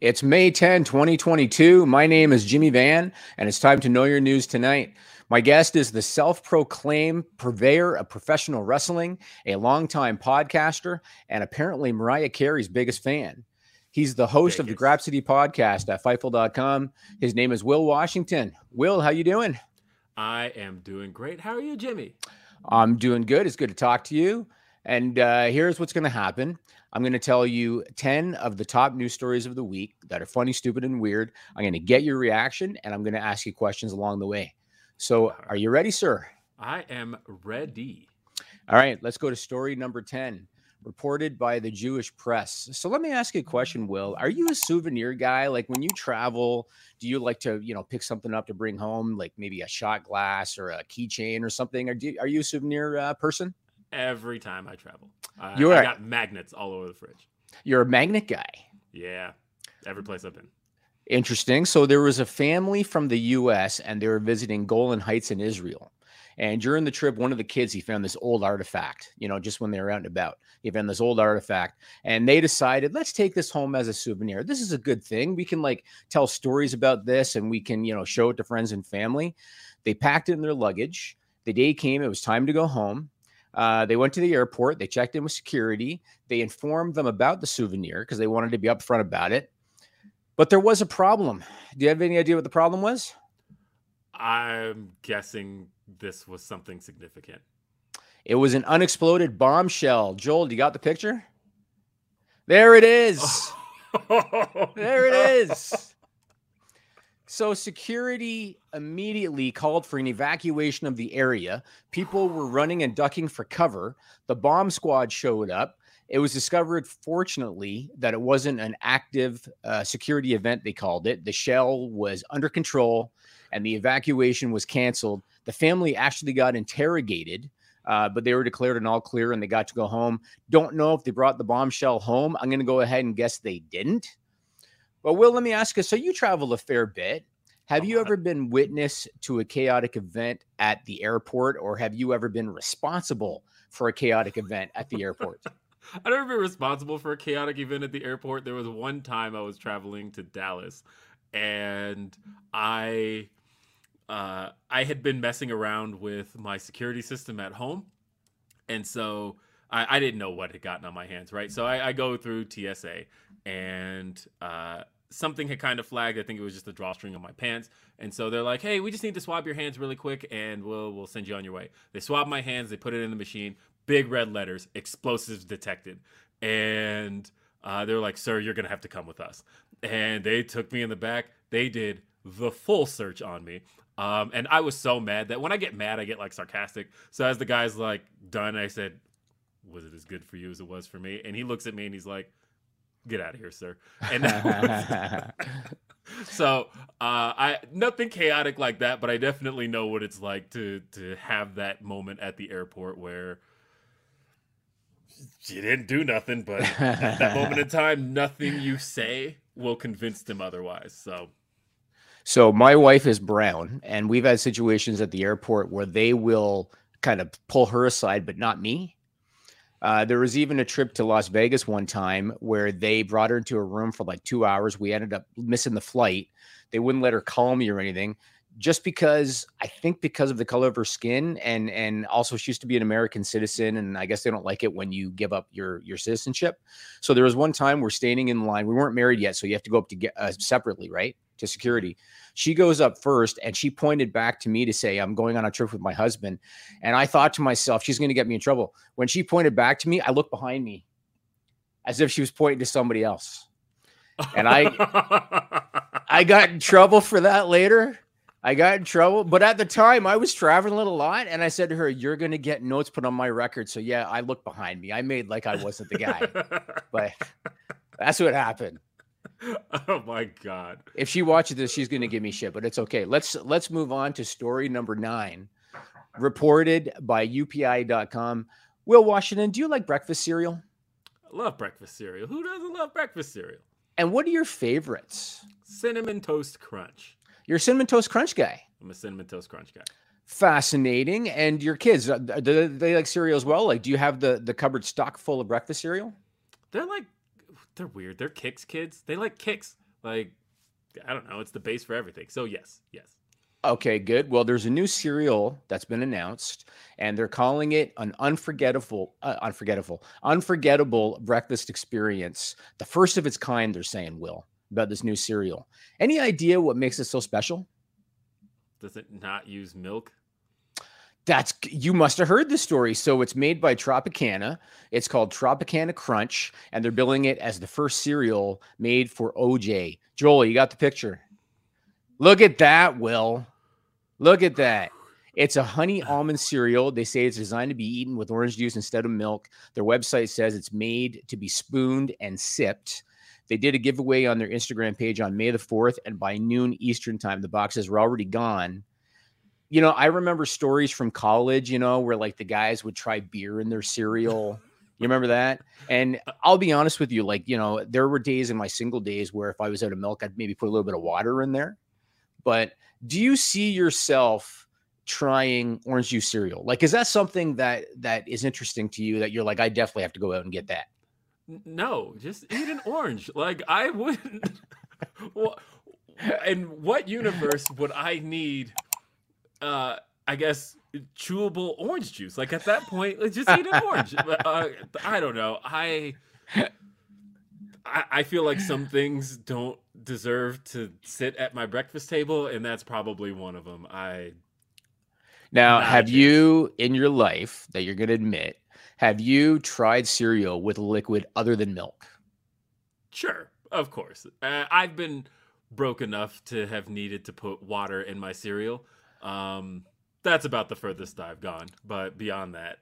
It's May 10, 2022. My name is Jimmy Van, and it's time to know your news tonight. My guest is the self proclaimed purveyor of professional wrestling, a longtime podcaster, and apparently Mariah Carey's biggest fan. He's the host of the Grapsody podcast at Fightful.com. His name is Will Washington. Will, how you doing? I am doing great. How are you, Jimmy? I'm doing good. It's good to talk to you. And uh, here's what's going to happen. I'm going to tell you 10 of the top news stories of the week that are funny, stupid, and weird. I'm going to get your reaction and I'm going to ask you questions along the way. So, are you ready, sir? I am ready. All right, let's go to story number 10, reported by the Jewish press. So, let me ask you a question, Will. Are you a souvenir guy? Like when you travel, do you like to, you know, pick something up to bring home, like maybe a shot glass or a keychain or something? Or do, are you a souvenir uh, person? Every time I travel. Uh, you I got magnets all over the fridge. You're a magnet guy. Yeah, every place I've been. Interesting. So there was a family from the U.S. and they were visiting Golan Heights in Israel. And during the trip, one of the kids he found this old artifact. You know, just when they were out and about, he found this old artifact, and they decided, let's take this home as a souvenir. This is a good thing. We can like tell stories about this, and we can you know show it to friends and family. They packed it in their luggage. The day came; it was time to go home. Uh, they went to the airport. They checked in with security. They informed them about the souvenir because they wanted to be upfront about it. But there was a problem. Do you have any idea what the problem was? I'm guessing this was something significant. It was an unexploded bombshell. Joel, do you got the picture? There it is. there it is. So security immediately called for an evacuation of the area. People were running and ducking for cover. The bomb squad showed up. It was discovered, fortunately, that it wasn't an active uh, security event, they called it. The shell was under control and the evacuation was canceled. The family actually got interrogated, uh, but they were declared an all clear and they got to go home. Don't know if they brought the bombshell home. I'm going to go ahead and guess they didn't. Well, Will, let me ask you. So you travel a fair bit. Have you ever been witness to a chaotic event at the airport, or have you ever been responsible for a chaotic event at the airport? I've never been responsible for a chaotic event at the airport. There was one time I was traveling to Dallas, and I, uh, I had been messing around with my security system at home, and so I, I didn't know what had gotten on my hands. Right, so I, I go through TSA, and uh, something had kind of flagged. I think it was just the drawstring of my pants. And so they're like, "Hey, we just need to swab your hands really quick, and we'll we'll send you on your way." They swab my hands. They put it in the machine. Big red letters: explosives detected. And uh, they're like, "Sir, you're gonna have to come with us." And they took me in the back. They did the full search on me. Um, and I was so mad that when I get mad, I get like sarcastic. So as the guy's like done, I said, "Was it as good for you as it was for me?" And he looks at me and he's like get out of here, sir. And so uh, I nothing chaotic like that, but I definitely know what it's like to to have that moment at the airport where you didn't do nothing, but at that moment in time, nothing you say will convince them otherwise. So. So my wife is brown, and we've had situations at the airport where they will kind of pull her aside, but not me. Uh, there was even a trip to Las Vegas one time where they brought her into a room for like two hours. We ended up missing the flight. They wouldn't let her call me or anything, just because I think because of the color of her skin and and also she used to be an American citizen, and I guess they don't like it when you give up your your citizenship. So there was one time we're standing in line. We weren't married yet, so you have to go up to get uh, separately, right? to security. She goes up first and she pointed back to me to say, I'm going on a trip with my husband. And I thought to myself, she's going to get me in trouble. When she pointed back to me, I looked behind me as if she was pointing to somebody else. And I I got in trouble for that later. I got in trouble, but at the time I was traveling a lot, and I said to her, "You're going to get notes put on my record." So yeah, I looked behind me. I made like I wasn't the guy, but that's what happened. oh my god. If she watches this, she's going to give me shit, but it's okay. Let's let's move on to story number 9. Reported by upi.com. Will Washington, do you like breakfast cereal? I love breakfast cereal. Who doesn't love breakfast cereal? And what are your favorites? Cinnamon Toast Crunch. You're a cinnamon toast crunch guy. I'm a cinnamon toast crunch guy. Fascinating. And your kids, uh, do they like cereal as well? Like, do you have the the cupboard stock full of breakfast cereal? They're like they're weird. They're Kix kids. They like Kix. Like, I don't know. It's the base for everything. So yes, yes. Okay, good. Well, there's a new cereal that's been announced, and they're calling it an unforgettable, uh, unforgettable, unforgettable breakfast experience. The first of its kind. They're saying, Will, about this new cereal. Any idea what makes it so special? Does it not use milk? That's you must have heard the story. So it's made by Tropicana. It's called Tropicana Crunch, and they're billing it as the first cereal made for OJ. Joel, you got the picture. Look at that, Will. Look at that. It's a honey almond cereal. They say it's designed to be eaten with orange juice instead of milk. Their website says it's made to be spooned and sipped. They did a giveaway on their Instagram page on May the 4th, and by noon Eastern time, the boxes were already gone. You know, I remember stories from college, you know, where like the guys would try beer in their cereal. You remember that? And uh, I'll be honest with you, like, you know, there were days in my single days where if I was out of milk, I'd maybe put a little bit of water in there. But do you see yourself trying orange juice cereal? Like, is that something that that is interesting to you that you're like, I definitely have to go out and get that? No, just eat an orange. Like I wouldn't. well, in what universe would I need? Uh, I guess chewable orange juice. Like at that point, just eat an orange. Uh, I don't know. I, I I feel like some things don't deserve to sit at my breakfast table, and that's probably one of them. I now have you in your life that you're going to admit have you tried cereal with liquid other than milk? Sure, of course. Uh, I've been broke enough to have needed to put water in my cereal. Um, that's about the furthest I've gone. But beyond that,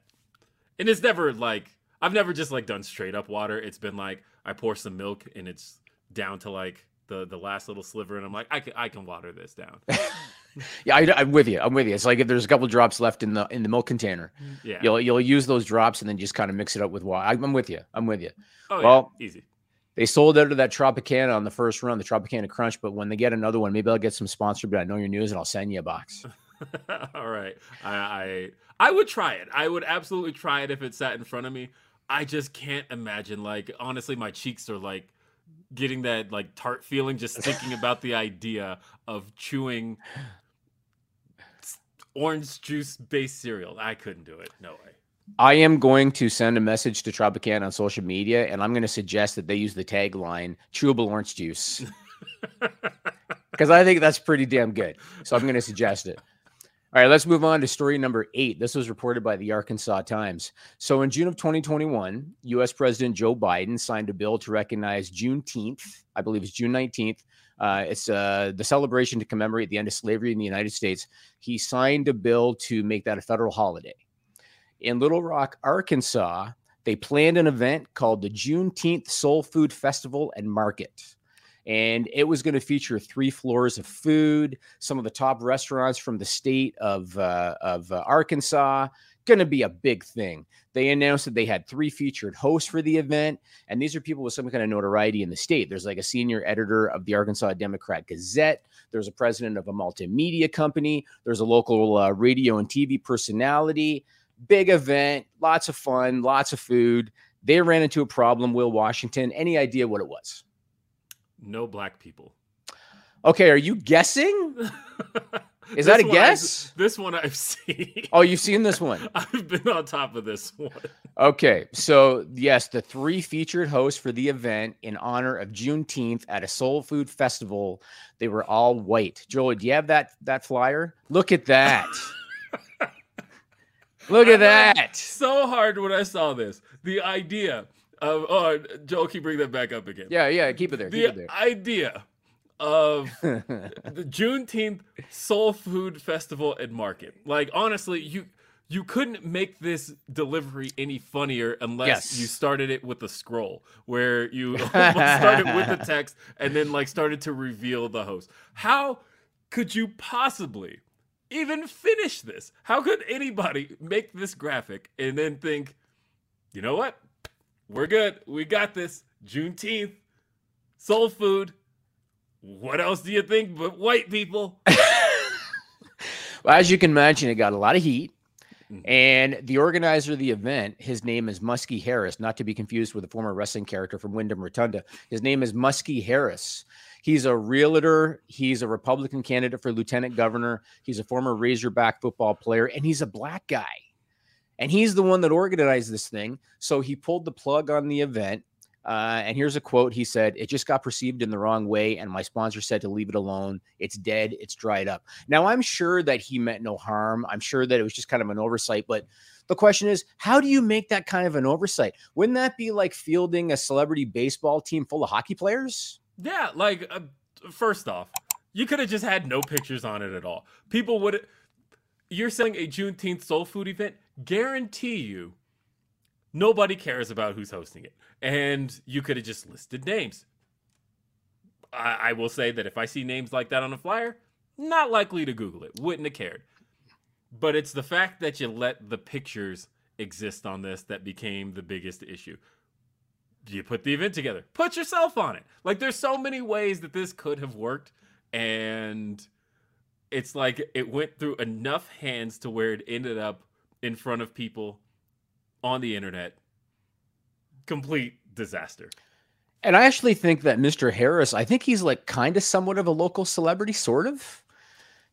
and it's never like I've never just like done straight up water. It's been like I pour some milk and it's down to like the the last little sliver, and I'm like I can I can water this down. yeah, I, am with you. I'm with you. It's like if there's a couple drops left in the in the milk container, yeah, you'll you'll use those drops and then just kind of mix it up with water. I'm with you. I'm with you. Oh, well, yeah. easy. They sold out of that Tropicana on the first run, the Tropicana Crunch. But when they get another one, maybe I'll get some sponsored. But I know your news, and I'll send you a box. All right, I, I I would try it. I would absolutely try it if it sat in front of me. I just can't imagine. Like honestly, my cheeks are like getting that like tart feeling just thinking about the idea of chewing orange juice based cereal. I couldn't do it. No way. I am going to send a message to Tropicana on social media, and I'm going to suggest that they use the tagline "chewable orange juice" because I think that's pretty damn good. So I'm going to suggest it. All right, let's move on to story number eight. This was reported by the Arkansas Times. So, in June of 2021, U.S. President Joe Biden signed a bill to recognize Juneteenth. I believe it's June 19th. Uh, it's uh, the celebration to commemorate the end of slavery in the United States. He signed a bill to make that a federal holiday. In Little Rock, Arkansas, they planned an event called the Juneteenth Soul Food Festival and Market and it was going to feature three floors of food, some of the top restaurants from the state of uh, of uh, Arkansas. Going to be a big thing. They announced that they had three featured hosts for the event, and these are people with some kind of notoriety in the state. There's like a senior editor of the Arkansas Democrat Gazette. There's a president of a multimedia company. There's a local uh, radio and TV personality. Big event, lots of fun, lots of food. They ran into a problem. Will Washington, any idea what it was? no black people. Okay, are you guessing? Is that a guess? I've, this one I've seen. Oh, you've seen this one. I've been on top of this one. Okay, so yes, the three featured hosts for the event in honor of Juneteenth at a soul food festival, they were all white. Joel, do you have that that flyer? Look at that. Look at that. So hard when I saw this. The idea of oh Joel, keep bring that back up again? Yeah, yeah, keep it there. The it there. idea of the Juneteenth Soul Food Festival and Market. Like honestly, you you couldn't make this delivery any funnier unless yes. you started it with a scroll where you started with the text and then like started to reveal the host. How could you possibly even finish this? How could anybody make this graphic and then think, you know what? We're good. We got this. Juneteenth, soul food. What else do you think but white people? well, as you can imagine, it got a lot of heat. Mm-hmm. And the organizer of the event, his name is Muskie Harris, not to be confused with a former wrestling character from Windham Rotunda. His name is Muskie Harris. He's a realtor. He's a Republican candidate for lieutenant governor. He's a former Razorback football player, and he's a black guy. And he's the one that organized this thing. So he pulled the plug on the event. Uh, and here's a quote he said, It just got perceived in the wrong way. And my sponsor said to leave it alone. It's dead. It's dried up. Now, I'm sure that he meant no harm. I'm sure that it was just kind of an oversight. But the question is, how do you make that kind of an oversight? Wouldn't that be like fielding a celebrity baseball team full of hockey players? Yeah. Like, uh, first off, you could have just had no pictures on it at all. People would. You're selling a Juneteenth soul food event. Guarantee you Nobody cares about who's hosting it. And you could have just listed names. I, I, will say that if I see names like that on a flyer, not likely to Google it. Wouldn't have cared. But it's the fact that you let the pictures exist on this that became the biggest issue. You put the event together? Put yourself on it. Like there's so many ways that this could have worked. And it's like it went through enough hands to where it ended up in front of people on the internet. Complete disaster. And I actually think that Mr. Harris, I think he's like kind of somewhat of a local celebrity, sort of.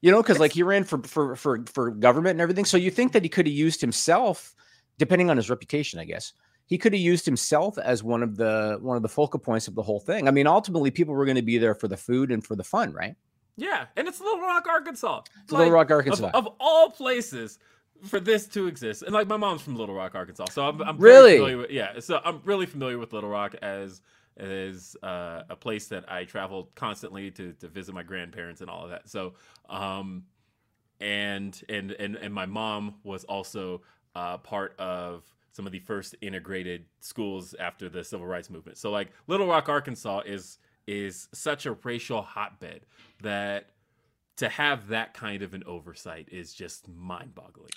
You know, because like he ran for for for for government and everything. So you think that he could have used himself, depending on his reputation, I guess. He could have used himself as one of the one of the focal points of the whole thing. I mean, ultimately, people were going to be there for the food and for the fun, right? Yeah, and it's Little Rock, Arkansas. It's like, Little Rock, Arkansas. Of, of all places, for this to exist, and like my mom's from Little Rock, Arkansas, so I'm, I'm really with, yeah. So I'm really familiar with Little Rock as as uh, a place that I traveled constantly to to visit my grandparents and all of that. So, um, and and and and my mom was also uh, part of some of the first integrated schools after the civil rights movement. So, like Little Rock, Arkansas, is is such a racial hotbed that to have that kind of an oversight is just mind-boggling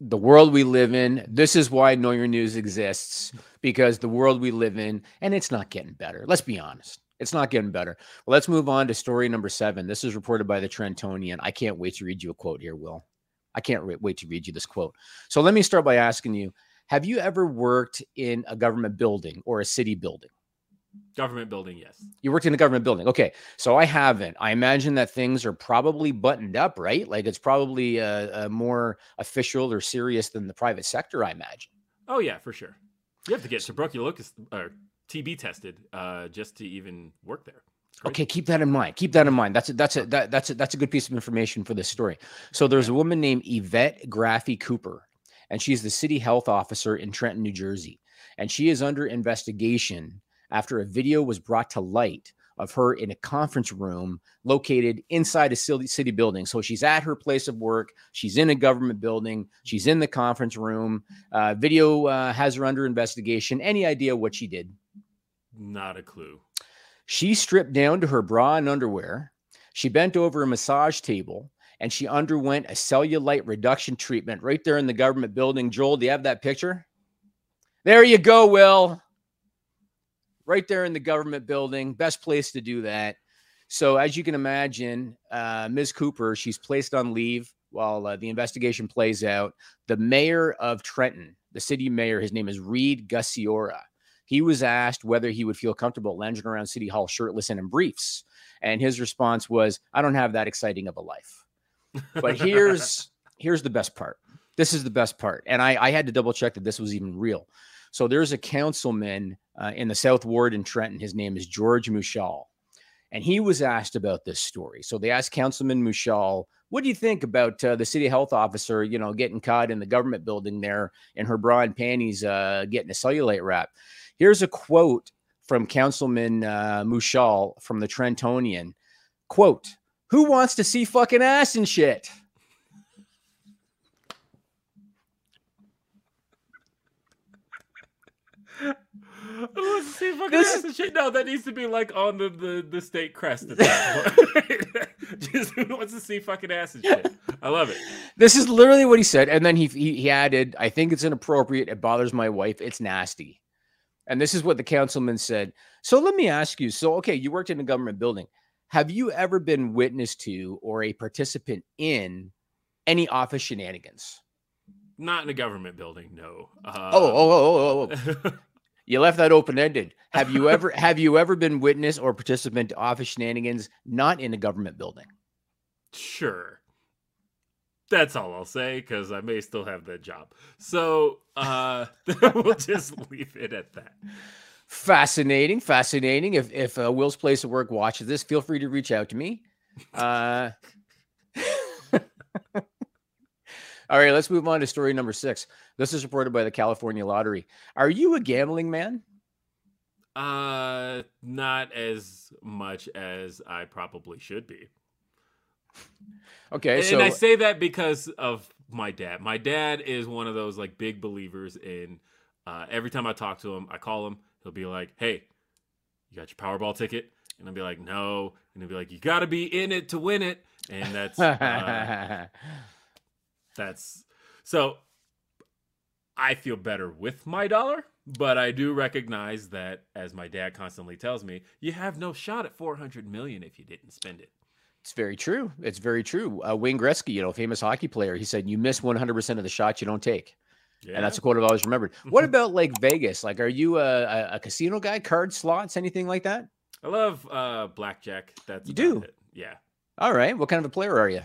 the world we live in. This is why Know Your News exists because the world we live in, and it's not getting better. Let's be honest. It's not getting better. Well, let's move on to story number seven. This is reported by the Trentonian. I can't wait to read you a quote here, Will. I can't re- wait to read you this quote. So let me start by asking you Have you ever worked in a government building or a city building? Government building, yes. You worked in a government building. Okay. So I haven't. I imagine that things are probably buttoned up, right? Like it's probably a, uh, a more official or serious than the private sector, I imagine. Oh, yeah, for sure. You have to get tuberculosis or TB tested uh, just to even work there. Okay, keep that in mind. Keep that in mind. That's a, that's a that, that's a, that's a good piece of information for this story. So there's a woman named Yvette Graffy Cooper, and she's the city health officer in Trenton, New Jersey, and she is under investigation after a video was brought to light of her in a conference room located inside a city building. So she's at her place of work. She's in a government building. She's in the conference room. Uh, video uh, has her under investigation. Any idea what she did? Not a clue. She stripped down to her bra and underwear. She bent over a massage table and she underwent a cellulite reduction treatment right there in the government building. Joel, do you have that picture? There you go, Will right there in the government building. Best place to do that. So, as you can imagine, uh, Ms. Cooper, she's placed on leave while uh, the investigation plays out. The mayor of Trenton, the city mayor, his name is Reed Gusciora. He was asked whether he would feel comfortable lounging around City Hall shirtless and in briefs. And his response was, I don't have that exciting of a life. But here's here's the best part. This is the best part. And I, I had to double check that this was even real. So there's a councilman uh, in the South Ward in Trenton. His name is George Muschal. And he was asked about this story. So they asked Councilman Muschal, what do you think about uh, the city health officer, you know, getting caught in the government building there in her bra and panties, uh, getting a cellulite wrap? Here's a quote from Councilman uh, Muschal from the Trentonian. Quote, who wants to see fucking ass and shit? See fucking this is... shit. No, that needs to be like on the, the, the state crest. Just who wants to see fucking ass and shit. I love it. This is literally what he said, and then he, he he added, "I think it's inappropriate. It bothers my wife. It's nasty." And this is what the councilman said. So let me ask you. So okay, you worked in a government building. Have you ever been witness to or a participant in any office shenanigans? Not in a government building, no. Uh, oh, oh, oh, oh, oh. You left that open ended. Have you ever have you ever been witness or participant to office shenanigans not in a government building? Sure. That's all I'll say because I may still have that job. So uh, we'll just leave it at that. Fascinating, fascinating. If if uh, Will's place of work watches this, feel free to reach out to me. Uh, all right, let's move on to story number six. This is reported by the California Lottery. Are you a gambling man? Uh, not as much as I probably should be. Okay, and, so and I say that because of my dad. My dad is one of those like big believers in. Uh, every time I talk to him, I call him. He'll be like, "Hey, you got your Powerball ticket?" And I'll be like, "No." And he'll be like, "You got to be in it to win it." And that's uh, that's so. I feel better with my dollar, but I do recognize that, as my dad constantly tells me, you have no shot at 400 million if you didn't spend it. It's very true. It's very true. Uh, Wayne Gretzky, you know, famous hockey player, he said, "You miss 100% of the shots you don't take." Yeah. And that's a quote I've always remembered. What about like Vegas? Like, are you a, a, a casino guy, card slots, anything like that? I love uh blackjack. That's You do? it. Yeah. All right. What kind of a player are you?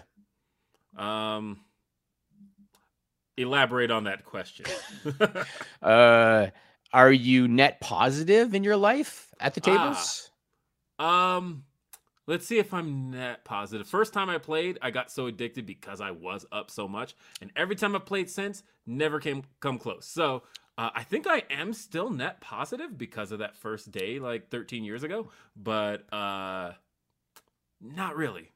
Um elaborate on that question. Uh, are you net positive in your life at the Ah. tables? um let's see if I'm net positive. First time I played, I got so addicted because I was up so much. And every time I played since, never came come close. So uh, I think I am still net positive because of that first day, like 13 years ago, but uh, not really.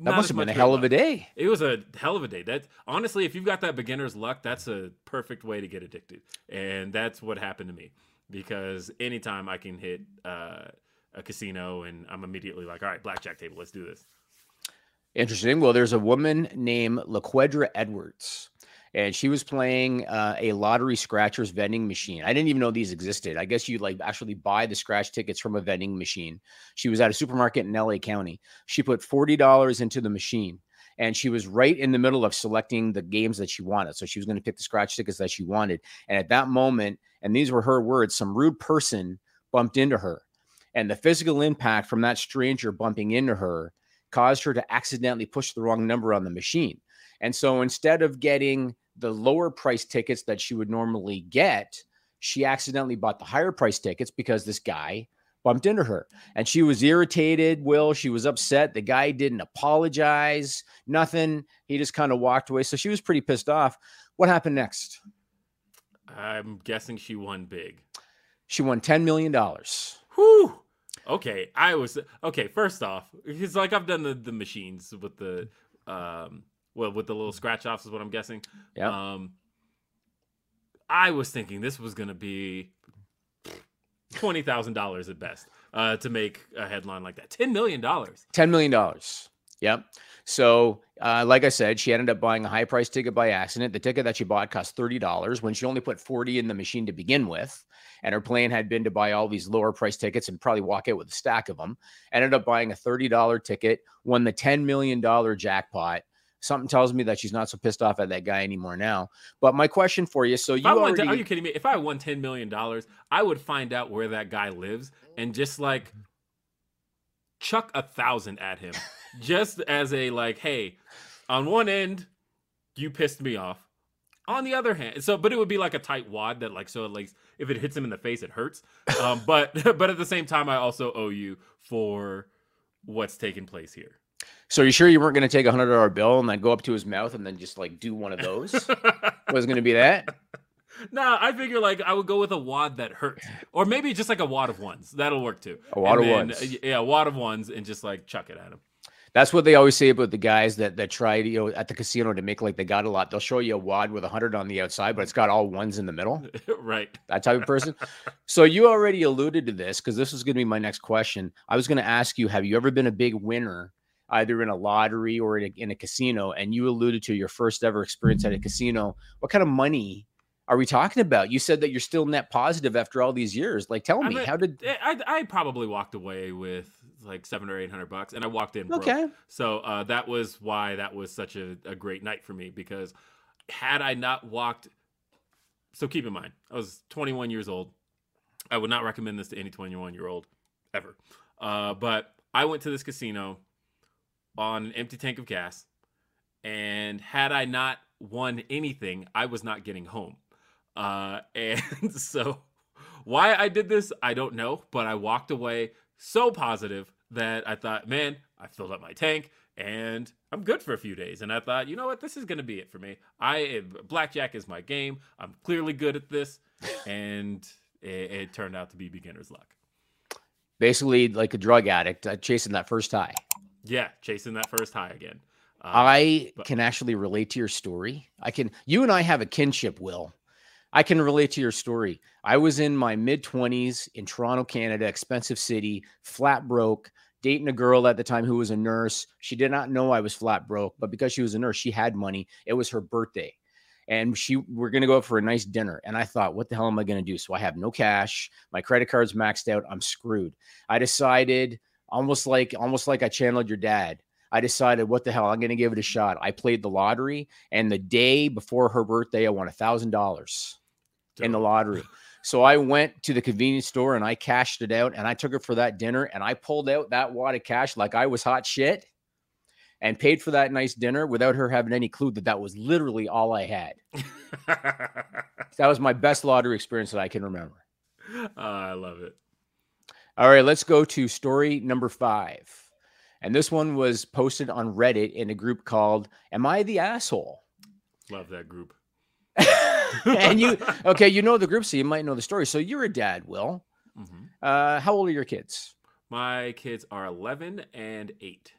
That must have been a hell of a day. It was a hell of a day. That honestly, if you've got that beginner's luck, that's a perfect way to get addicted, and that's what happened to me. Because anytime I can hit uh, a casino, and I'm immediately like, all right, blackjack table, let's do this. Interesting. Well, there's a woman named LaQuedra Edwards, and she was playing uh, a lottery scratchers vending machine. I didn't even know these existed. I guess you like actually buy the scratch tickets from a vending machine. She was at a supermarket in LA County. She put forty dollars into the machine, and she was right in the middle of selecting the games that she wanted. So she was going to pick the scratch tickets that she wanted. And at that moment, and these were her words, some rude person bumped into her, and the physical impact from that stranger bumping into her caused her to accidentally push the wrong number on the machine. And so instead of getting the lower price tickets that she would normally get, she accidentally bought the higher price tickets because this guy bumped into her. And she was irritated. Will, she was upset. The guy didn't apologize, nothing. He just kind of walked away. So she was pretty pissed off. What happened next? I'm guessing she won big. She won $10 million. Whew. Okay, I was okay. First off, because like I've done the the machines with the um well with the little scratch offs is what I'm guessing. Yeah. Um, I was thinking this was gonna be twenty thousand dollars at best uh, to make a headline like that. Ten million dollars. $10 million. Yep. So, uh, like I said, she ended up buying a high price ticket by accident. The ticket that she bought cost $30 when she only put 40 in the machine to begin with. And her plan had been to buy all these lower price tickets and probably walk out with a stack of them. Ended up buying a $30 ticket, won the $10 million jackpot. Something tells me that she's not so pissed off at that guy anymore now. But my question for you so you already, are you kidding me? If I won ten million dollars, I would find out where that guy lives and just like chuck a thousand at him, just as a like, hey, on one end, you pissed me off. On the other hand, so but it would be like a tight wad that like so like if it hits him in the face, it hurts. Um, but but at the same time, I also owe you for what's taking place here. So you sure you weren't going to take a hundred dollar bill and then go up to his mouth and then just like do one of those? Was going to be that? Nah, I figure like I would go with a wad that hurts, or maybe just like a wad of ones. That'll work too. A wad And of then, ones. yeah, a wad of ones, and just like chuck it at him. That's what they always say about the guys that that try to, you know, at the casino to make like they got a lot. They'll show you a wad with a hundred on the outside, but it's got all ones in the middle. right. That type of person. so you already alluded to this because this was going to be my next question. I was going to ask you, have you ever been a big winner, either in a lottery or in a, in a casino? And you alluded to your first ever experience at a casino. What kind of money are we talking about? You said that you're still net positive after all these years. Like, tell me, mean, how did? I, I I probably walked away with like seven or eight hundred bucks, and I walked in. Broke. Okay, So uh, that was why that was such a, a great night for me because had I not walked, so keep in mind I was 21 years old. I would not recommend this to any 21 year old ever. Uh, but I went to this casino on an empty tank of gas, and had I not won anything, I was not getting home. Uh, and so, why I did this, I don't know, but I walked away so positive that I thought, man, I filled up my tank and I'm good for a few days. And I thought, you know what, this is going to be it for me. I blackjack is my game. I'm clearly good at this, and it, it turned out to be beginner's luck. Basically, like a drug addict uh, chasing that first high. Yeah, chasing that first high again. Uh, I but- can actually relate to your story. I can. You and I have a kinship, Will. I can relate to your story. I was in my mid 20s in Toronto, Canada, expensive city, flat broke, dating a girl at the time who was a nurse. She did not know I was flat broke, but because she was a nurse, she had money. It was her birthday. And she we're gonna go out for a nice dinner. And I thought, what the hell am I gonna do? So I have no cash, my credit card's maxed out, I'm screwed. I decided almost like almost like I channeled your dad. I decided, what the hell, I'm gonna give it a shot. I played the lottery, and the day before her birthday, I won a thousand dollars in the lottery. So I went to the convenience store and I cashed it out and I took it for that dinner and I pulled out that wad of cash like I was hot shit and paid for that nice dinner without her having any clue that that was literally all I had. that was my best lottery experience that I can remember. Uh, I love it. All right, let's go to story number five. And this one was posted on Reddit in a group called Am I the Asshole? Love that group. and you okay, you know the group, so you might know the story. So you're a dad, Will. Mm-hmm. Uh, how old are your kids? My kids are 11 and 8.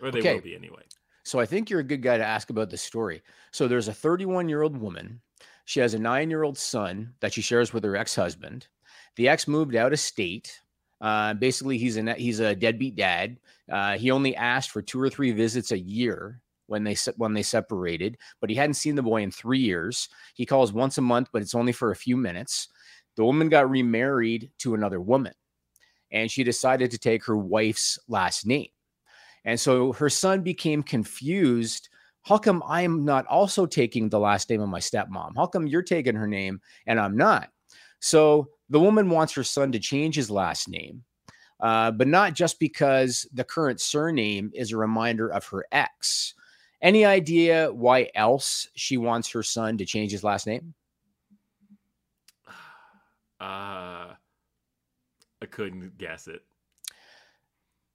Or they okay. will be anyway. So I think you're a good guy to ask about the story. So there's a 31 year old woman. She has a nine year old son that she shares with her ex husband. The ex moved out of state. Uh, basically, he's a he's a deadbeat dad. Uh, he only asked for two or three visits a year when they when they separated, but he hadn't seen the boy in three years. He calls once a month, but it's only for a few minutes. The woman got remarried to another woman, and she decided to take her wife's last name. And so her son became confused. How come I'm not also taking the last name of my stepmom? How come you're taking her name and I'm not? So the woman wants her son to change his last name, uh, but not just because the current surname is a reminder of her ex. Any idea why else she wants her son to change his last name? Uh, I couldn't guess it.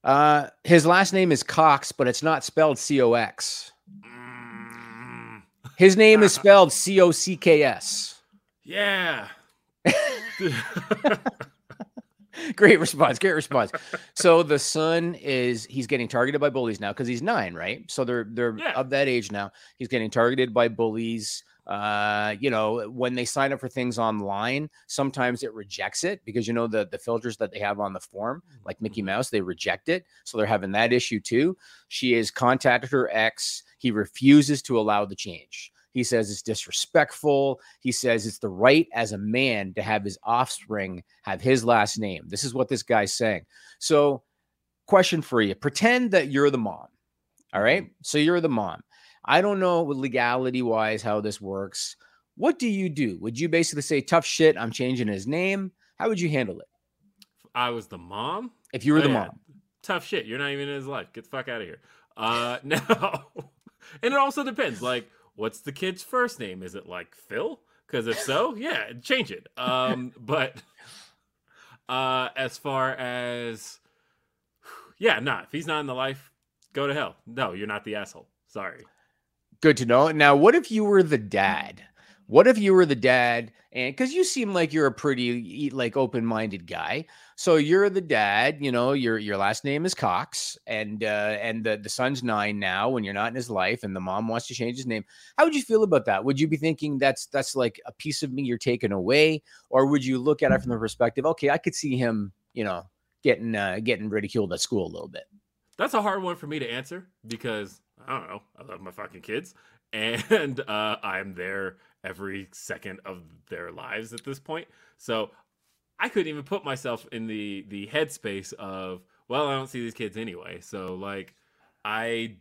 Uh, his last name is Cox, but it's not spelled C O X. Mm. His name is spelled C O C K S. Yeah. great response. Great response. So the son is he's getting targeted by bullies now because he's nine, right? So they're they're yeah. of that age now. He's getting targeted by bullies. Uh, you know, when they sign up for things online, sometimes it rejects it because you know the the filters that they have on the form, like Mickey mm-hmm. Mouse, they reject it. So they're having that issue too. She has contacted her ex. He refuses to allow the change. He says it's disrespectful. He says it's the right as a man to have his offspring have his last name. This is what this guy's saying. So, question for you pretend that you're the mom. All right. So, you're the mom. I don't know legality wise how this works. What do you do? Would you basically say, tough shit, I'm changing his name? How would you handle it? I was the mom. If you were oh, the yeah. mom, tough shit. You're not even in his life. Get the fuck out of here. Uh, no. and it also depends. Like, what's the kid's first name? Is it like Phil? Because if so, yeah, change it. Um, but uh, as far as yeah, nah, if he's not in the life, go to hell. No, you're not the asshole. Sorry. Good to know. Now, what if you were the dad? What if you were the dad and because you seem like you're a pretty like open-minded guy so you're the dad you know your your last name is cox and uh and the, the son's nine now when you're not in his life and the mom wants to change his name. How would you feel about that? Would you be thinking that's that's like a piece of me you're taking away? Or would you look at it from the perspective okay i could see him you know getting uh getting ridiculed at school a little bit. That's a hard one for me to answer because i don't know i love my fucking kids and uh i'm there every second of their lives at this point. So I couldn't even put myself in the the headspace of well, I don't see these kids anyway. So like I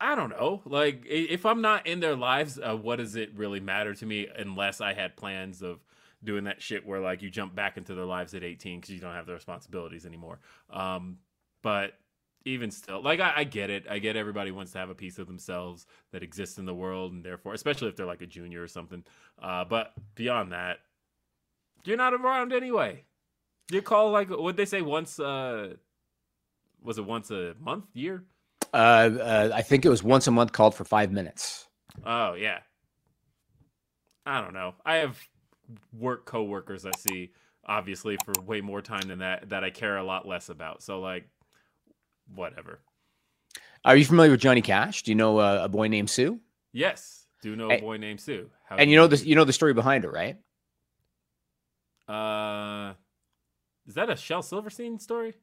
I don't know. Like if I'm not in their lives, uh, what does it really matter to me unless I had plans of doing that shit where like you jump back into their lives at 18 because you don't have the responsibilities anymore. Um, but even still, like I, I, get it. I get everybody wants to have a piece of themselves that exists in the world, and therefore, especially if they're like a junior or something. Uh, but beyond that, you're not around anyway. You call like what they say once. Uh, was it once a month, year? Uh, uh, I think it was once a month, called for five minutes. Oh yeah. I don't know. I have work coworkers I see obviously for way more time than that that I care a lot less about. So like whatever. Are you familiar with Johnny Cash? Do you know uh, a boy named Sue? Yes, do know a boy named Sue. How and you know this, you know the story behind it, right? Uh, is that a Shel Silverstein story?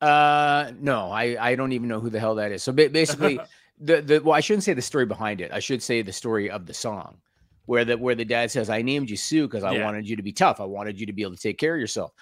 Uh, no, I I don't even know who the hell that is. So basically, the the well, I shouldn't say the story behind it. I should say the story of the song, where the where the dad says, "I named you Sue because I yeah. wanted you to be tough. I wanted you to be able to take care of yourself."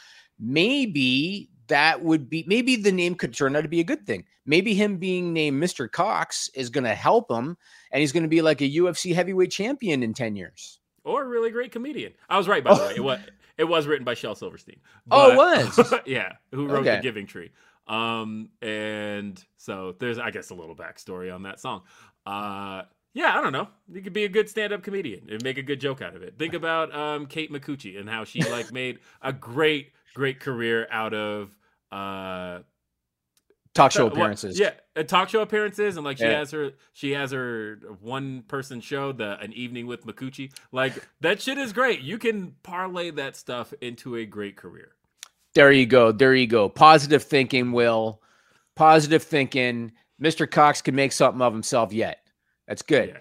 Maybe that would be maybe the name could turn out to be a good thing. Maybe him being named Mr. Cox is going to help him, and he's going to be like a UFC heavyweight champion in ten years, or a really great comedian. I was right by the way. It was it was written by Shel Silverstein. But, oh, it was. yeah, who wrote okay. the Giving Tree. Um, and so there's, I guess, a little backstory on that song. Uh, yeah, I don't know. You could be a good stand-up comedian and make a good joke out of it. Think about um, Kate Micucci and how she like made a great, great career out of uh, talk show appearances. yeah, uh, talk show appearances, and like she yeah. has her, she has her one person show, the an evening with Micucci. Like that shit is great. You can parlay that stuff into a great career. There you go. There you go. Positive thinking, Will. Positive thinking. Mr. Cox can make something of himself yet. That's good. Yeah.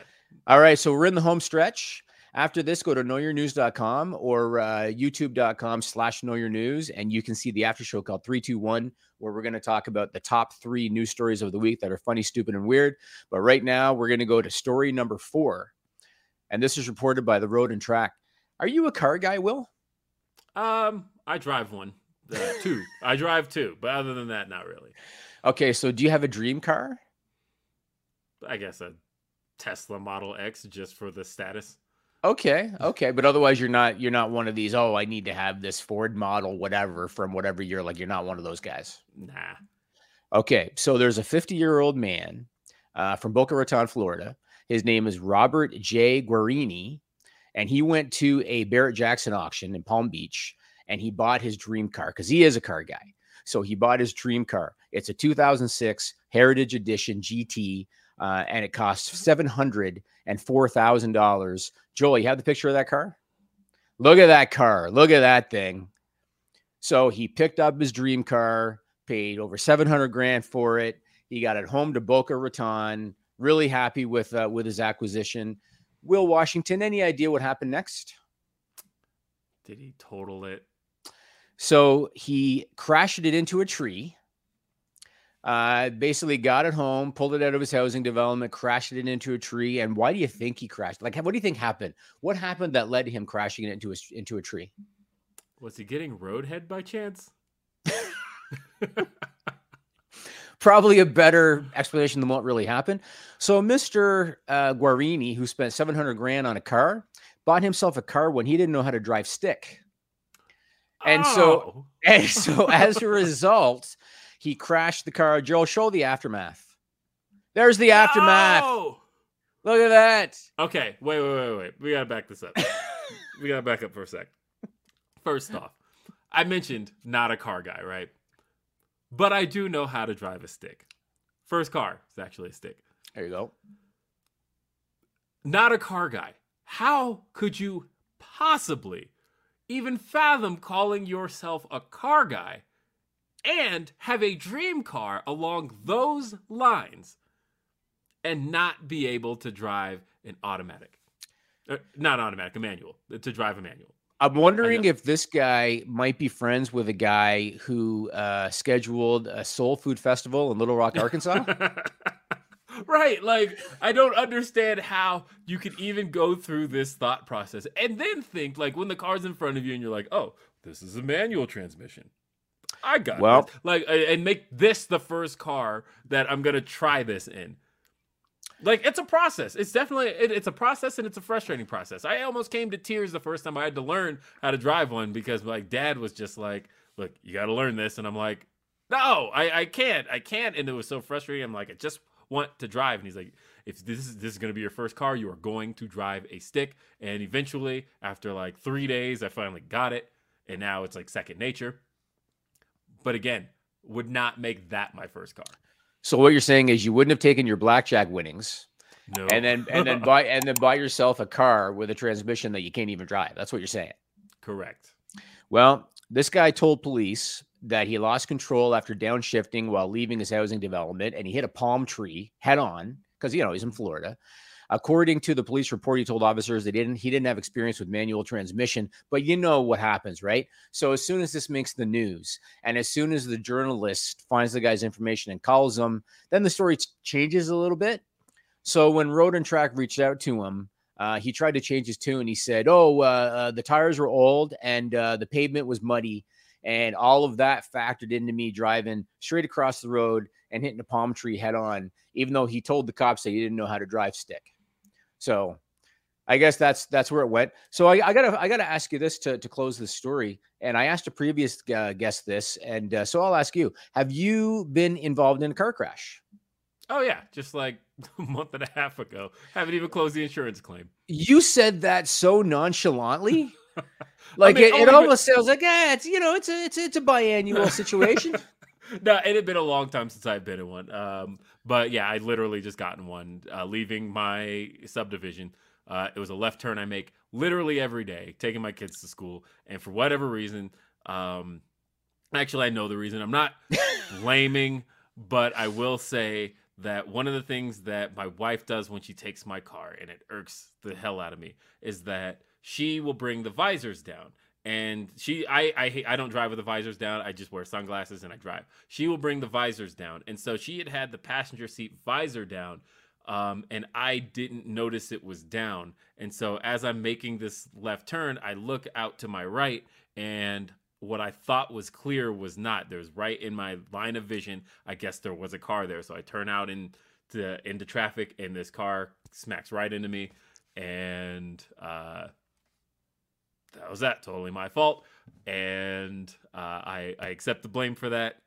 All right. So we're in the home stretch. After this, go to knowyournews.com or uh, youtube.com slash knowyournews, and you can see the after show called 321, where we're going to talk about the top three news stories of the week that are funny, stupid, and weird. But right now, we're going to go to story number four. And this is reported by the Road and Track. Are you a car guy, Will? Um, I drive one. Uh, two. I drive two, but other than that, not really. Okay, so do you have a dream car? I guess a Tesla Model X just for the status. Okay, okay, but otherwise you're not you're not one of these. Oh, I need to have this Ford model, whatever, from whatever year. Like you're not one of those guys. Nah. Okay, so there's a 50 year old man uh, from Boca Raton, Florida. His name is Robert J. Guarini, and he went to a Barrett Jackson auction in Palm Beach, and he bought his dream car because he is a car guy. So he bought his dream car. It's a 2006 Heritage Edition GT, uh, and it costs seven hundred and four thousand dollars. Joel, you have the picture of that car? Look at that car. Look at that thing. So he picked up his dream car, paid over 700 grand for it. He got it home to Boca Raton. Really happy with uh, with his acquisition. Will Washington, any idea what happened next? Did he total it? So he crashed it into a tree. Uh, basically got it home, pulled it out of his housing development, crashed it into a tree. And why do you think he crashed? Like, what do you think happened? What happened that led to him crashing it into a, into a tree? Was he getting roadhead by chance? Probably a better explanation than what really happened. So, Mr. Uh, Guarini, who spent 700 grand on a car, bought himself a car when he didn't know how to drive stick. And oh. so, and so as a result, he crashed the car. Joel, show the aftermath. There's the aftermath. Look at that. Okay, wait, wait, wait, wait. We gotta back this up. we gotta back up for a sec. First off, I mentioned not a car guy, right? But I do know how to drive a stick. First car is actually a stick. There you go. Not a car guy. How could you possibly even fathom calling yourself a car guy and have a dream car along those lines and not be able to drive an automatic. Uh, not automatic, a manual, to drive a manual. I'm wondering if this guy might be friends with a guy who uh, scheduled a soul food festival in Little Rock, Arkansas. right. Like, I don't understand how you could even go through this thought process and then think, like, when the car's in front of you and you're like, oh, this is a manual transmission. I got well, this. like and make this the first car that I'm gonna try this in. like it's a process. It's definitely it, it's a process and it's a frustrating process. I almost came to tears the first time I had to learn how to drive one because my dad was just like, "Look, you got to learn this," and I'm like, "No, I I can't, I can't," and it was so frustrating. I'm like, I just want to drive, and he's like, "If this is this is going to be your first car, you are going to drive a stick." And eventually, after like three days, I finally got it, and now it's like second nature. But again, would not make that my first car. So what you're saying is you wouldn't have taken your blackjack winnings No, and then and then buy and then buy yourself a car with a transmission that you can't even drive. That's what you're saying. correct. Well, this guy told police that he lost control after downshifting while leaving his housing development and he hit a palm tree head on because you know he's in Florida. According to the police report, he told officers they didn't he didn't have experience with manual transmission, but you know what happens, right? So as soon as this makes the news, and as soon as the journalist finds the guy's information and calls him, then the story changes a little bit. So when Road and Track reached out to him, uh, he tried to change his tune. He said, "Oh, uh, uh, the tires were old and uh, the pavement was muddy, and all of that factored into me driving straight across the road and hitting a palm tree head on." Even though he told the cops that he didn't know how to drive stick. So, I guess that's that's where it went. So I, I gotta I gotta ask you this to to close this story. And I asked a previous uh, guest this, and uh, so I'll ask you: Have you been involved in a car crash? Oh yeah, just like a month and a half ago. Haven't even closed the insurance claim. You said that so nonchalantly. Like mean, it, it almost sounds like, yeah, it's you know, it's a it's it's a biannual situation. no, it had been a long time since I've been in one. Um, but yeah, I literally just gotten one uh, leaving my subdivision. Uh, it was a left turn I make literally every day, taking my kids to school, and for whatever reason, um, actually I know the reason. I'm not blaming, but I will say that one of the things that my wife does when she takes my car, and it irks the hell out of me, is that she will bring the visors down. And she, I, I, I don't drive with the visors down. I just wear sunglasses and I drive. She will bring the visors down, and so she had had the passenger seat visor down, um, and I didn't notice it was down. And so as I'm making this left turn, I look out to my right, and what I thought was clear was not. There's right in my line of vision. I guess there was a car there, so I turn out into into traffic, and this car smacks right into me, and uh, that was that. Totally my fault, and uh, I I accept the blame for that.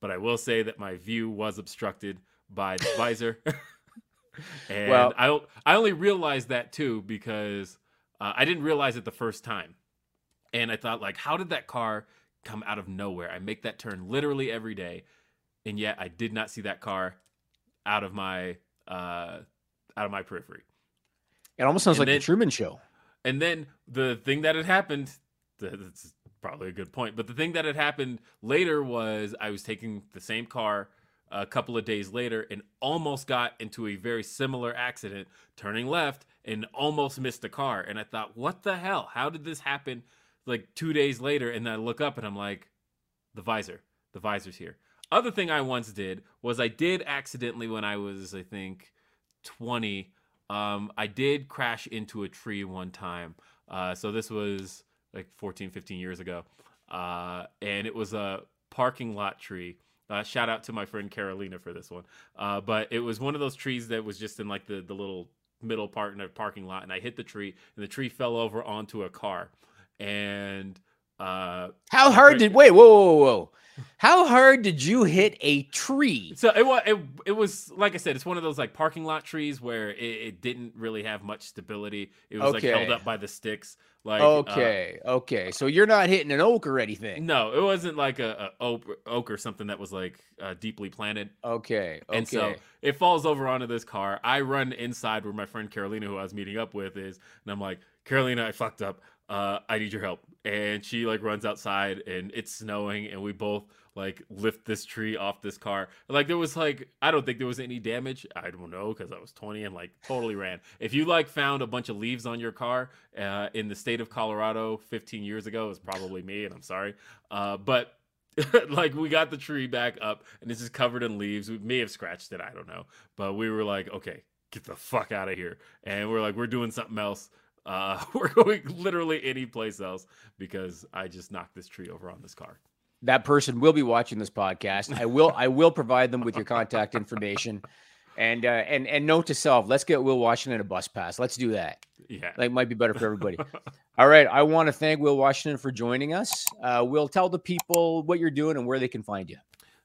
But I will say that my view was obstructed by the visor, and Well- I I only realized that too because uh, I didn't realize it the first time, and I thought like, how did that car come out of nowhere? I make that turn literally every day, and yet I did not see that car out of my uh, out of my periphery. It almost sounds And like then- the Truman Show. And then the thing that had happened, that's probably a good point, but the thing that had happened later was I was taking the same car a couple of days later and almost got into a very similar accident, turning left and almost missed a car. And I thought, what the hell? How did this happen like two days later? And I look up and I'm like, the visor, the visor's here. Other thing I once did was I did accidentally when I was, I think, 20 um, I did crash into a tree one time. Uh, so this was like 14, 15 years ago. Uh, and it was a parking lot tree. Uh, shout out to my friend Carolina for this one. Uh, but it was one of those trees that was just in like the, the little middle part in a parking lot. And I hit the tree, and the tree fell over onto a car. And uh, How hard did wait? Whoa, whoa, whoa! How hard did you hit a tree? So it was it, it was like I said, it's one of those like parking lot trees where it, it didn't really have much stability. It was like held up by the sticks. Like uh, Okay, okay. So you're not hitting an oak or anything. no, it wasn't like a, a oak, oak or something that was like uh, deeply planted. Okay, okay. And so it falls over onto this car. I run inside where my friend Carolina, who I was meeting up with, is, and I'm like, Carolina, I fucked up. Uh, I need your help. And she like runs outside, and it's snowing, and we both like lift this tree off this car. Like there was like I don't think there was any damage. I don't know because I was 20 and like totally ran. If you like found a bunch of leaves on your car uh, in the state of Colorado 15 years ago, it was probably me, and I'm sorry. Uh, but like we got the tree back up and it's just covered in leaves. We may have scratched it, I don't know. But we were like, okay, get the fuck out of here. And we're like, we're doing something else. Uh, we're going literally any place else because I just knocked this tree over on this car. that person will be watching this podcast. I will I will provide them with your contact information. And uh, and and note to self: let's get Will Washington a bus pass. Let's do that. Yeah, that might be better for everybody. All right, I want to thank Will Washington for joining us. Uh, Will, tell the people what you're doing and where they can find you.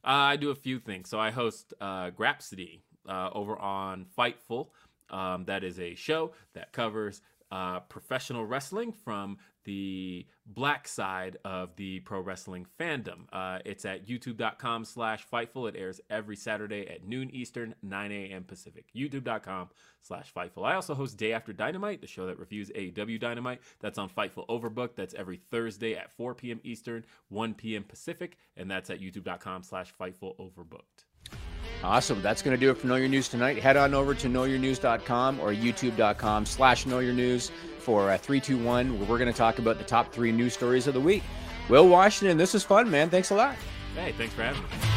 Uh, I do a few things. So I host uh, Grapsody uh, over on Fightful. Um, that is a show that covers uh, professional wrestling from the black side of the pro wrestling fandom. Uh, it's at youtube.com slash Fightful. It airs every Saturday at noon Eastern, 9 a.m. Pacific. youtube.com slash Fightful. I also host Day After Dynamite, the show that reviews AEW Dynamite. That's on Fightful Overbooked. That's every Thursday at 4 p.m. Eastern, 1 p.m. Pacific. And that's at youtube.com slash Fightful Overbooked. Awesome. That's going to do it for Know Your News tonight. Head on over to knowyournews.com or youtube.com slash knowyournews for uh, 321, where we're going to talk about the top three news stories of the week. Will Washington, this is fun, man. Thanks a lot. Hey, thanks for having me.